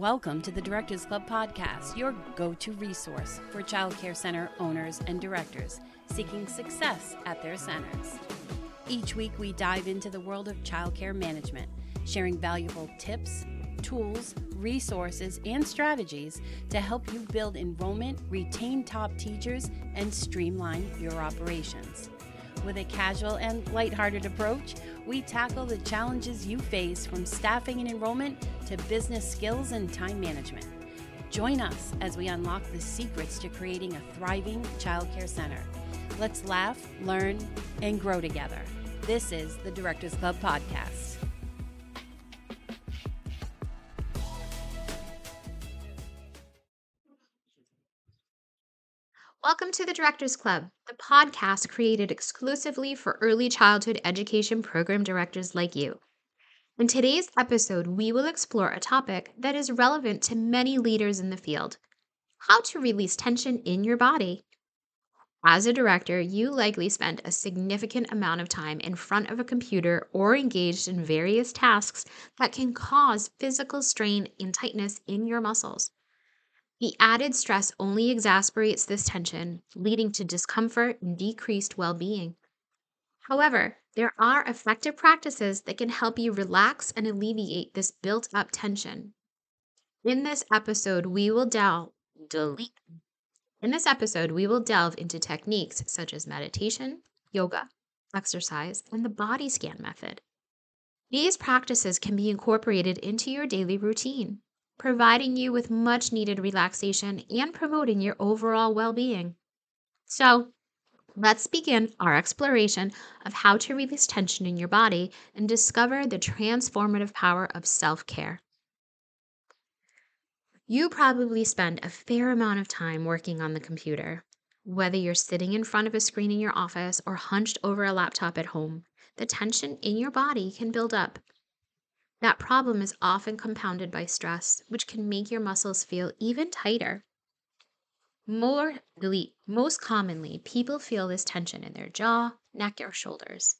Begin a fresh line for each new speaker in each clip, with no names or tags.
Welcome to the Directors Club podcast, your go to resource for child care center owners and directors seeking success at their centers. Each week, we dive into the world of child care management, sharing valuable tips, tools, resources, and strategies to help you build enrollment, retain top teachers, and streamline your operations. With a casual and lighthearted approach, we tackle the challenges you face from staffing and enrollment to business skills and time management. Join us as we unlock the secrets to creating a thriving childcare center. Let's laugh, learn, and grow together. This is the Directors Club Podcast.
To the Directors Club, the podcast created exclusively for early childhood education program directors like you. In today's episode, we will explore a topic that is relevant to many leaders in the field how to release tension in your body. As a director, you likely spend a significant amount of time in front of a computer or engaged in various tasks that can cause physical strain and tightness in your muscles. The added stress only exacerbates this tension, leading to discomfort and decreased well being. However, there are effective practices that can help you relax and alleviate this built up tension. In this episode, we will delve delete. In this episode, we will delve into techniques such as meditation, yoga, exercise, and the body scan method. These practices can be incorporated into your daily routine providing you with much needed relaxation and promoting your overall well being. So, let's begin our exploration of how to release tension in your body and discover the transformative power of self care. You probably spend a fair amount of time working on the computer. Whether you're sitting in front of a screen in your office or hunched over a laptop at home, the tension in your body can build up that problem is often compounded by stress, which can make your muscles feel even tighter. More. Most commonly, people feel this tension in their jaw, neck, or shoulders.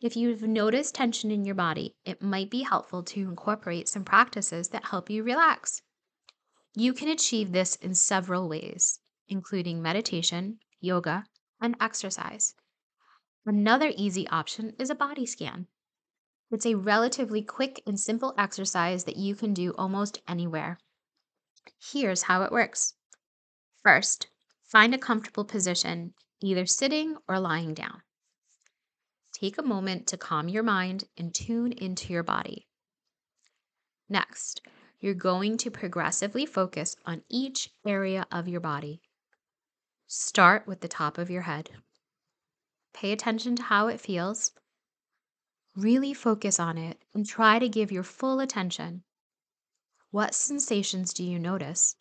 If you've noticed tension in your body, it might be helpful to incorporate some practices that help you relax. You can achieve this in several ways, including meditation, yoga, and exercise. Another easy option is a body scan. It's a relatively quick and simple exercise that you can do almost anywhere. Here's how it works. First, find a comfortable position, either sitting or lying down. Take a moment to calm your mind and tune into your body. Next, you're going to progressively focus on each area of your body. Start with the top of your head. Pay attention to how it feels Really focus on it and try to give your full attention. What sensations do you notice?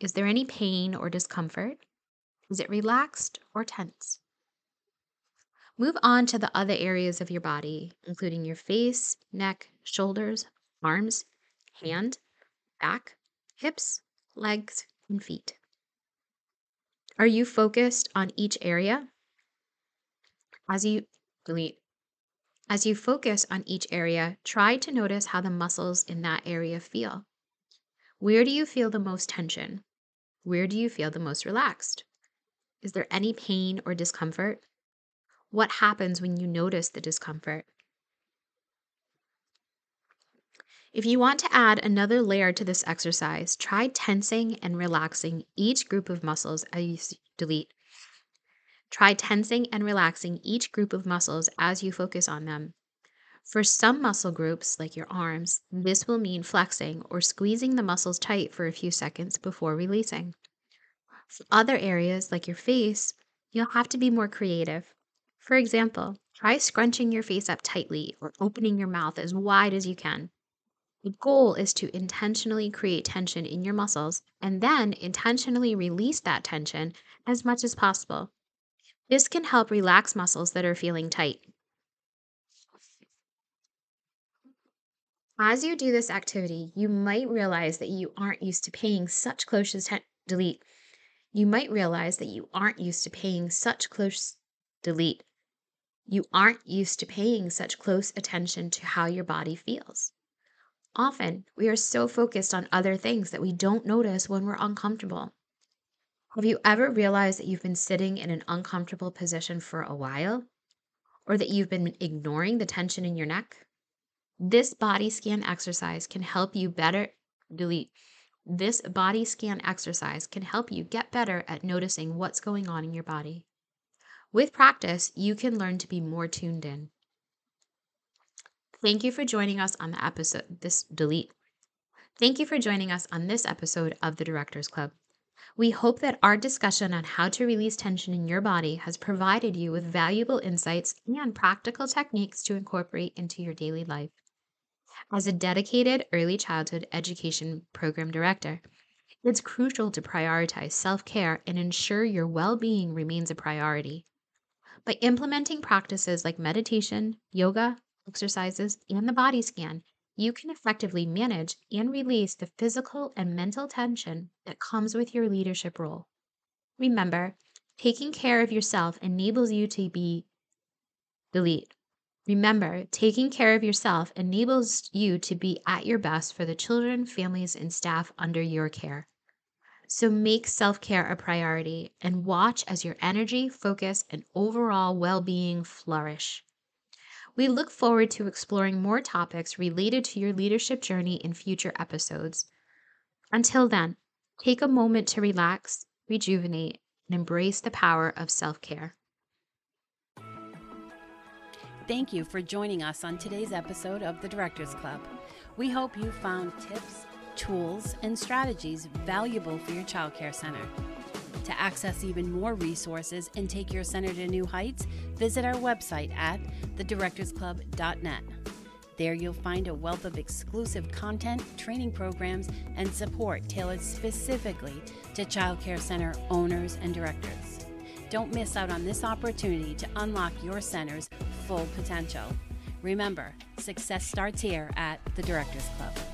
Is there any pain or discomfort? Is it relaxed or tense? Move on to the other areas of your body, including your face, neck, shoulders, arms, hand, back, hips, legs, and feet. Are you focused on each area? As you delete as you focus on each area, try to notice how the muscles in that area feel. Where do you feel the most tension? Where do you feel the most relaxed? Is there any pain or discomfort? What happens when you notice the discomfort? If you want to add another layer to this exercise, try tensing and relaxing each group of muscles as you delete Try tensing and relaxing each group of muscles as you focus on them. For some muscle groups, like your arms, this will mean flexing or squeezing the muscles tight for a few seconds before releasing. For other areas, like your face, you'll have to be more creative. For example, try scrunching your face up tightly or opening your mouth as wide as you can. The goal is to intentionally create tension in your muscles and then intentionally release that tension as much as possible. This can help relax muscles that are feeling tight. As you do this activity, you might realize that you aren't used to paying such close attention. Delete. You might realize that you aren't used to paying such close. Delete. You aren't used to paying such close attention to how your body feels. Often, we are so focused on other things that we don't notice when we're uncomfortable. Have you ever realized that you've been sitting in an uncomfortable position for a while? Or that you've been ignoring the tension in your neck? This body scan exercise can help you better delete. This body scan exercise can help you get better at noticing what's going on in your body. With practice, you can learn to be more tuned in. Thank you for joining us on the episode. This delete. Thank you for joining us on this episode of the Directors Club. We hope that our discussion on how to release tension in your body has provided you with valuable insights and practical techniques to incorporate into your daily life. As a dedicated early childhood education program director, it's crucial to prioritize self care and ensure your well being remains a priority. By implementing practices like meditation, yoga, exercises, and the body scan, you can effectively manage and release the physical and mental tension that comes with your leadership role. Remember, taking care of yourself enables you to be delete. Remember, taking care of yourself enables you to be at your best for the children, families, and staff under your care. So make self care a priority and watch as your energy, focus, and overall well being flourish. We look forward to exploring more topics related to your leadership journey in future episodes. Until then, take a moment to relax, rejuvenate, and embrace the power of self care.
Thank you for joining us on today's episode of the Directors Club. We hope you found tips, tools, and strategies valuable for your childcare center. To access even more resources and take your center to new heights, visit our website at thedirectorsclub.net. There you'll find a wealth of exclusive content, training programs, and support tailored specifically to childcare center owners and directors. Don't miss out on this opportunity to unlock your center's full potential. Remember, success starts here at the Directors Club.